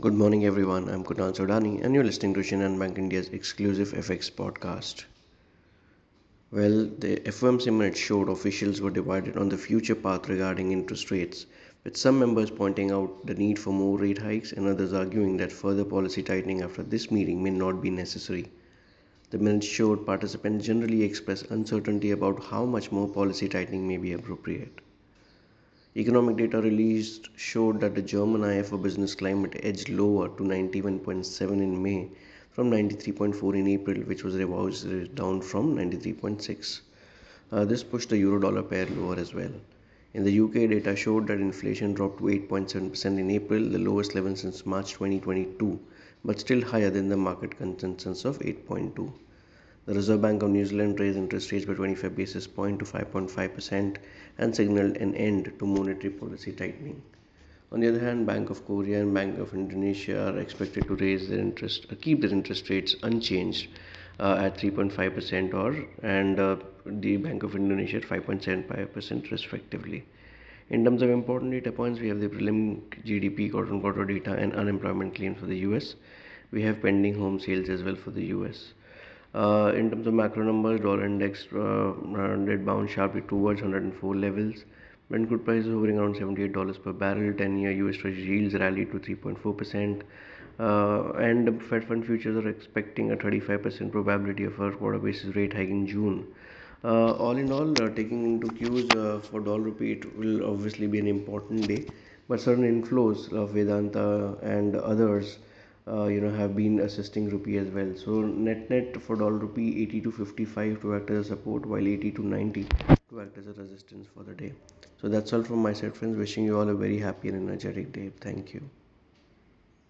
Good morning, everyone. I'm Kunal Sodani, and you're listening to Shinhan Bank India's exclusive FX podcast. Well, the FOMC minutes showed officials were divided on the future path regarding interest rates, with some members pointing out the need for more rate hikes and others arguing that further policy tightening after this meeting may not be necessary. The minutes showed participants generally express uncertainty about how much more policy tightening may be appropriate. Economic data released showed that the German IFO business climate edged lower to 91.7 in May from 93.4 in April, which was revised down from 93.6. Uh, this pushed the euro dollar pair lower as well. In the UK, data showed that inflation dropped to 8.7% in April, the lowest level since March 2022, but still higher than the market consensus of 8.2. The Reserve Bank of New Zealand raised interest rates by 25 basis points to 5.5% and signaled an end to monetary policy tightening. On the other hand, Bank of Korea and Bank of Indonesia are expected to raise their interest, uh, keep their interest rates unchanged uh, at 3.5% or and uh, the Bank of Indonesia at 5.75% respectively. In terms of important data points, we have the prelim GDP quarter-on-quarter data and unemployment claims for the US. We have pending home sales as well for the US. Uh, in terms of macro numbers, dollar index uh, did bounce sharply towards 104 levels. Brent crude price hovering around $78 per barrel. 10-year US Treasury yields rallied to 3.4%. Uh, and Fed Fund futures are expecting a 35% probability of a quarter basis rate hike in June. Uh, all in all, uh, taking into cues uh, for dollar rupee, it will obviously be an important day. But certain inflows of Vedanta and others uh, you know have been assisting rupee as well. So net net for dollar rupee 80 to 55 to act as a support while 80 to 90 to act as a resistance for the day. So that's all from my side friends. Wishing you all a very happy and energetic day. Thank you